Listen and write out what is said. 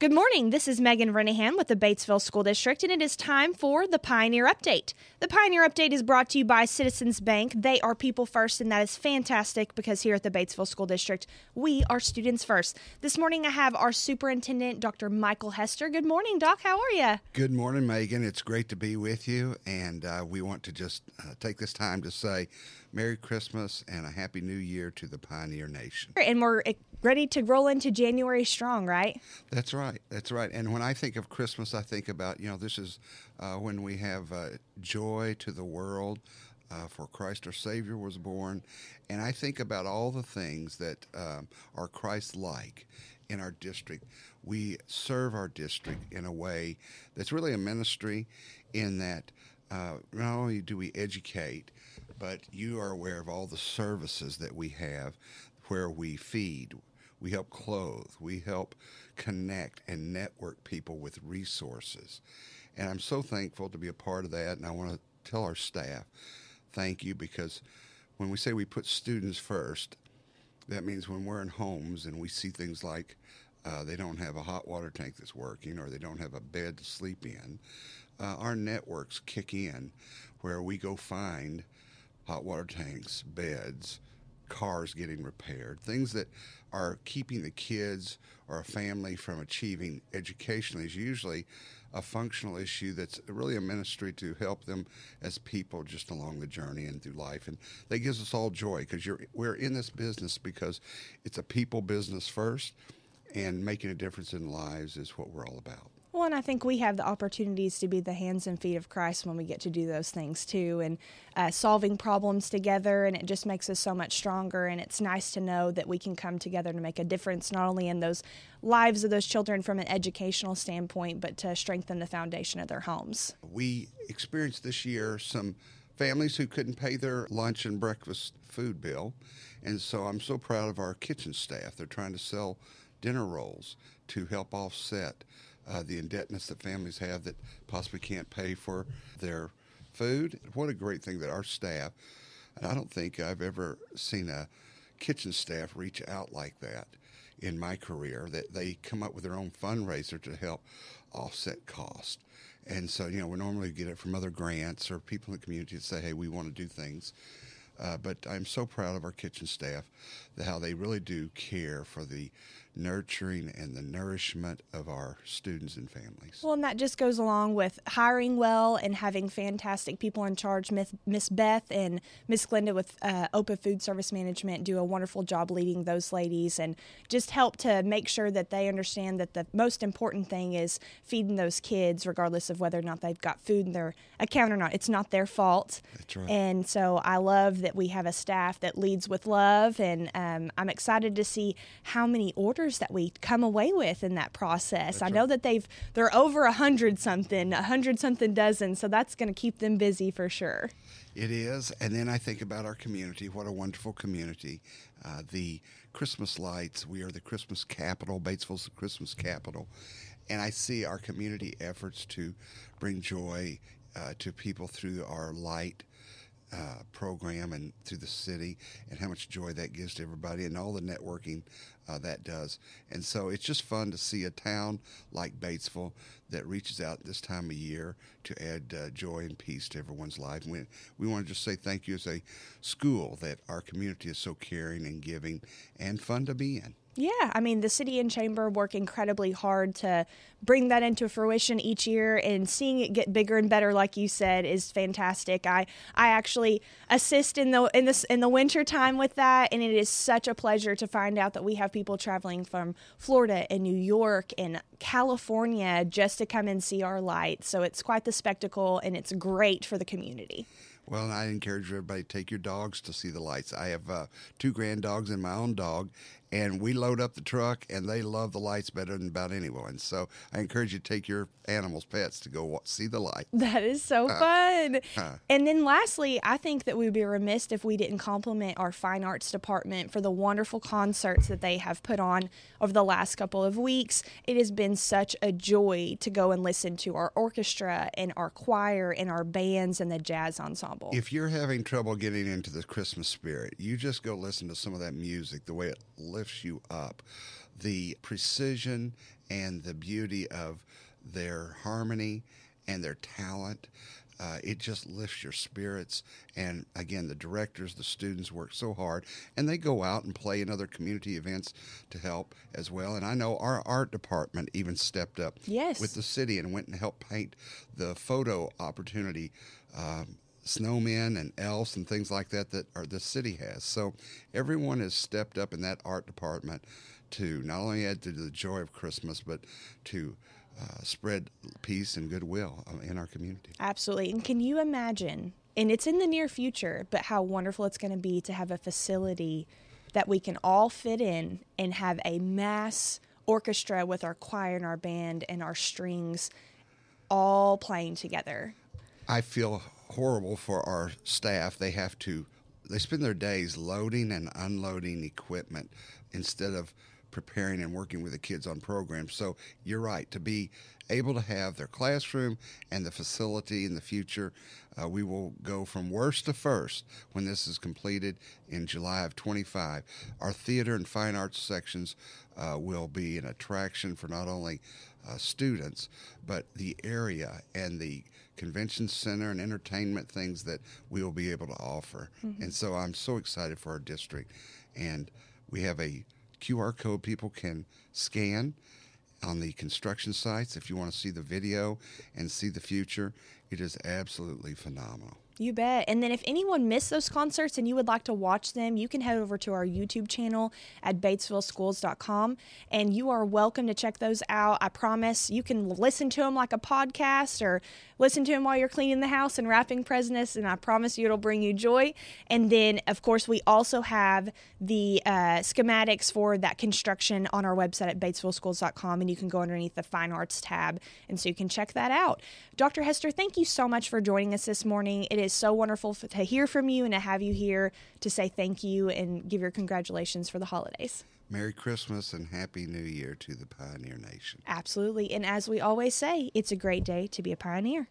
Good morning. This is Megan Renihan with the Batesville School District, and it is time for the Pioneer Update. The Pioneer Update is brought to you by Citizens Bank. They are people first, and that is fantastic because here at the Batesville School District, we are students first. This morning, I have our superintendent, Dr. Michael Hester. Good morning, Doc. How are you? Good morning, Megan. It's great to be with you, and uh, we want to just uh, take this time to say Merry Christmas and a Happy New Year to the Pioneer Nation. And we're ready to roll into January strong, right? That's right. That's right. And when I think of Christmas, I think about, you know, this is uh, when we have uh, joy to the world. Uh, for Christ our Savior was born. And I think about all the things that um, are Christ like in our district. We serve our district in a way that's really a ministry, in that uh, not only do we educate, but you are aware of all the services that we have where we feed, we help clothe, we help connect and network people with resources. And I'm so thankful to be a part of that. And I want to tell our staff thank you because when we say we put students first, that means when we're in homes and we see things like uh, they don't have a hot water tank that's working or they don't have a bed to sleep in, uh, our networks kick in where we go find hot water tanks, beds, cars getting repaired, things that are keeping the kids or a family from achieving educationally is usually a functional issue that's really a ministry to help them as people just along the journey and through life. And that gives us all joy because we're in this business because it's a people business first, and making a difference in lives is what we're all about. Well, and I think we have the opportunities to be the hands and feet of Christ when we get to do those things too, and uh, solving problems together, and it just makes us so much stronger. And it's nice to know that we can come together to make a difference, not only in those lives of those children from an educational standpoint, but to strengthen the foundation of their homes. We experienced this year some families who couldn't pay their lunch and breakfast food bill, and so I'm so proud of our kitchen staff. They're trying to sell dinner rolls to help offset uh, the indebtedness that families have that possibly can't pay for their food. What a great thing that our staff, and I don't think I've ever seen a kitchen staff reach out like that in my career, that they come up with their own fundraiser to help offset cost. And so, you know, we normally get it from other grants or people in the community that say, hey, we want to do things. Uh, but I'm so proud of our kitchen staff, how they really do care for the nurturing and the nourishment of our students and families. Well, and that just goes along with hiring well and having fantastic people in charge. Miss Beth and Miss Glenda with uh, Open Food Service Management do a wonderful job leading those ladies and just help to make sure that they understand that the most important thing is feeding those kids, regardless of whether or not they've got food in their account or not. It's not their fault. That's right. And so I love that we have a staff that leads with love, and um, I'm excited to see how many orders that we come away with in that process. That's I know right. that they've they're over a hundred something, a hundred something dozen, so that's going to keep them busy for sure. It is, and then I think about our community. What a wonderful community! Uh, the Christmas lights. We are the Christmas capital. Batesville's the Christmas capital, and I see our community efforts to bring joy uh, to people through our light uh, program and through the city and how much joy that gives to everybody and all the networking uh, that does. And so it's just fun to see a town like Batesville that reaches out this time of year to add uh, joy and peace to everyone's life. And we, we want to just say thank you as a school that our community is so caring and giving and fun to be in. Yeah, I mean, the city and chamber work incredibly hard to bring that into fruition each year, and seeing it get bigger and better, like you said, is fantastic. I I actually assist in the in this in the winter time with that, and it is such a pleasure to find out that we have people traveling from Florida and New York and California just to come and see our lights. So it's quite the spectacle, and it's great for the community. Well, I encourage everybody to take your dogs to see the lights. I have uh, two grand dogs and my own dog, and we load up the truck, and they love the lights better than about anyone. So I encourage you to take your animals, pets, to go see the light. That is so uh, fun. Uh, and then lastly, I think that we would be remiss if we didn't compliment our fine arts department for the wonderful concerts that they have put on over the last couple of weeks. It has been such a joy to go and listen to our orchestra and our choir and our bands and the jazz ensemble. If you're having trouble getting into the Christmas spirit, you just go listen to some of that music, the way it lifts you up, the precision and the beauty of their harmony and their talent. Uh, it just lifts your spirits. And again, the directors, the students work so hard, and they go out and play in other community events to help as well. And I know our art department even stepped up Yes. with the city and went and helped paint the photo opportunity. Um, snowmen and elves and things like that that are the city has. So everyone has stepped up in that art department to not only add to the joy of Christmas, but to uh, spread peace and goodwill uh, in our community. Absolutely. And can you imagine, and it's in the near future, but how wonderful it's going to be to have a facility that we can all fit in and have a mass orchestra with our choir and our band and our strings all playing together. I feel horrible for our staff. They have to, they spend their days loading and unloading equipment instead of preparing and working with the kids on programs. So you're right, to be able to have their classroom and the facility in the future, uh, we will go from worst to first when this is completed in July of 25. Our theater and fine arts sections uh, will be an attraction for not only uh, students, but the area and the convention center and entertainment things that we will be able to offer. And so I'm so excited for our district. And we have a QR code people can scan on the construction sites if you want to see the video and see the future. It is absolutely phenomenal. You bet. And then if anyone missed those concerts and you would like to watch them, you can head over to our YouTube channel at batesvilleschools.com and you are welcome to check those out. I promise you can listen to them like a podcast or listen to them while you're cleaning the house and wrapping presents and I promise you it'll bring you joy. And then of course we also have the uh, schematics for that construction on our website at batesvilleschools.com and you can go underneath the fine arts tab and so you can check that out. Dr. Hester, thank you so much for joining us this morning. It is so wonderful f- to hear from you and to have you here to say thank you and give your congratulations for the holidays. Merry Christmas and Happy New Year to the Pioneer Nation. Absolutely. And as we always say, it's a great day to be a pioneer.